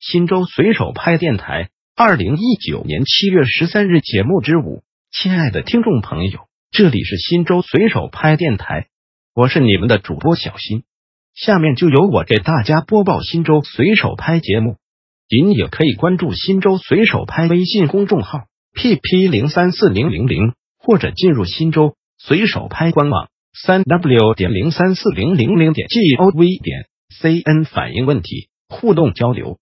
新州随手拍电台，二零一九年七月十三日节目之五，亲爱的听众朋友，这里是新州随手拍电台，我是你们的主播小新，下面就由我给大家播报新州随手拍节目。您也可以关注新州随手拍微信公众号 pp 零三四零零零，或者进入新州随手拍官网三 w 点零三四零零零点 gov 点 cn 反映问题，互动交流。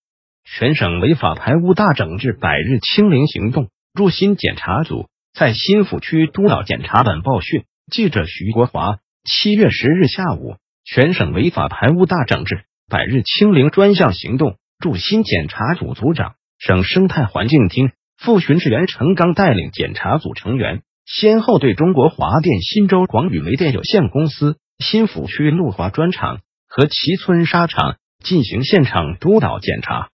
全省违法排污大整治百日清零行动，驻新检查组在新抚区督导检查本报讯。记者徐国华，七月十日下午，全省违法排污大整治百日清零专项行动，驻新检查组组长、省生态环境厅副巡视员陈刚带领检查组成员，先后对中国华电新州广宇煤电有限公司、新抚区陆华砖厂和齐村沙厂进行现场督导检查。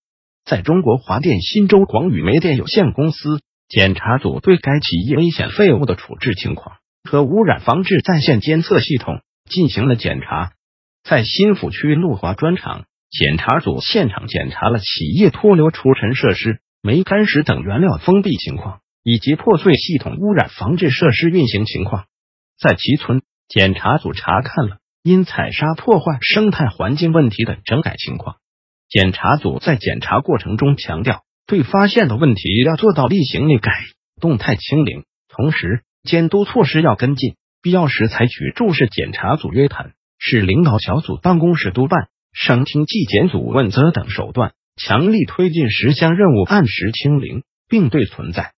在中国华电新州广宇煤电有限公司，检查组对该企业危险废物的处置情况和污染防治在线监测系统进行了检查。在新抚区路华砖厂，检查组现场检查了企业脱硫除尘设施、煤矸石等原料封闭情况，以及破碎系统污染防治设施运行情况。在齐村，检查组查看了因采砂破坏生态环境问题的整改情况。检查组在检查过程中强调，对发现的问题要做到例行例改、动态清零，同时监督措施要跟进，必要时采取注视检查组约谈、市领导小组办公室督办、省厅纪检组问责等手段，强力推进十项任务按时清零，并对存在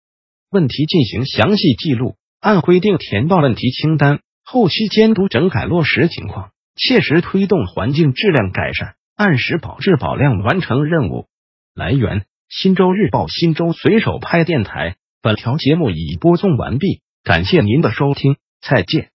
问题进行详细记录，按规定填报问题清单，后期监督整改落实情况，切实推动环境质量改善。按时保质保量完成任务。来源：新洲日报、新洲随手拍电台。本条节目已播送完毕，感谢您的收听，再见。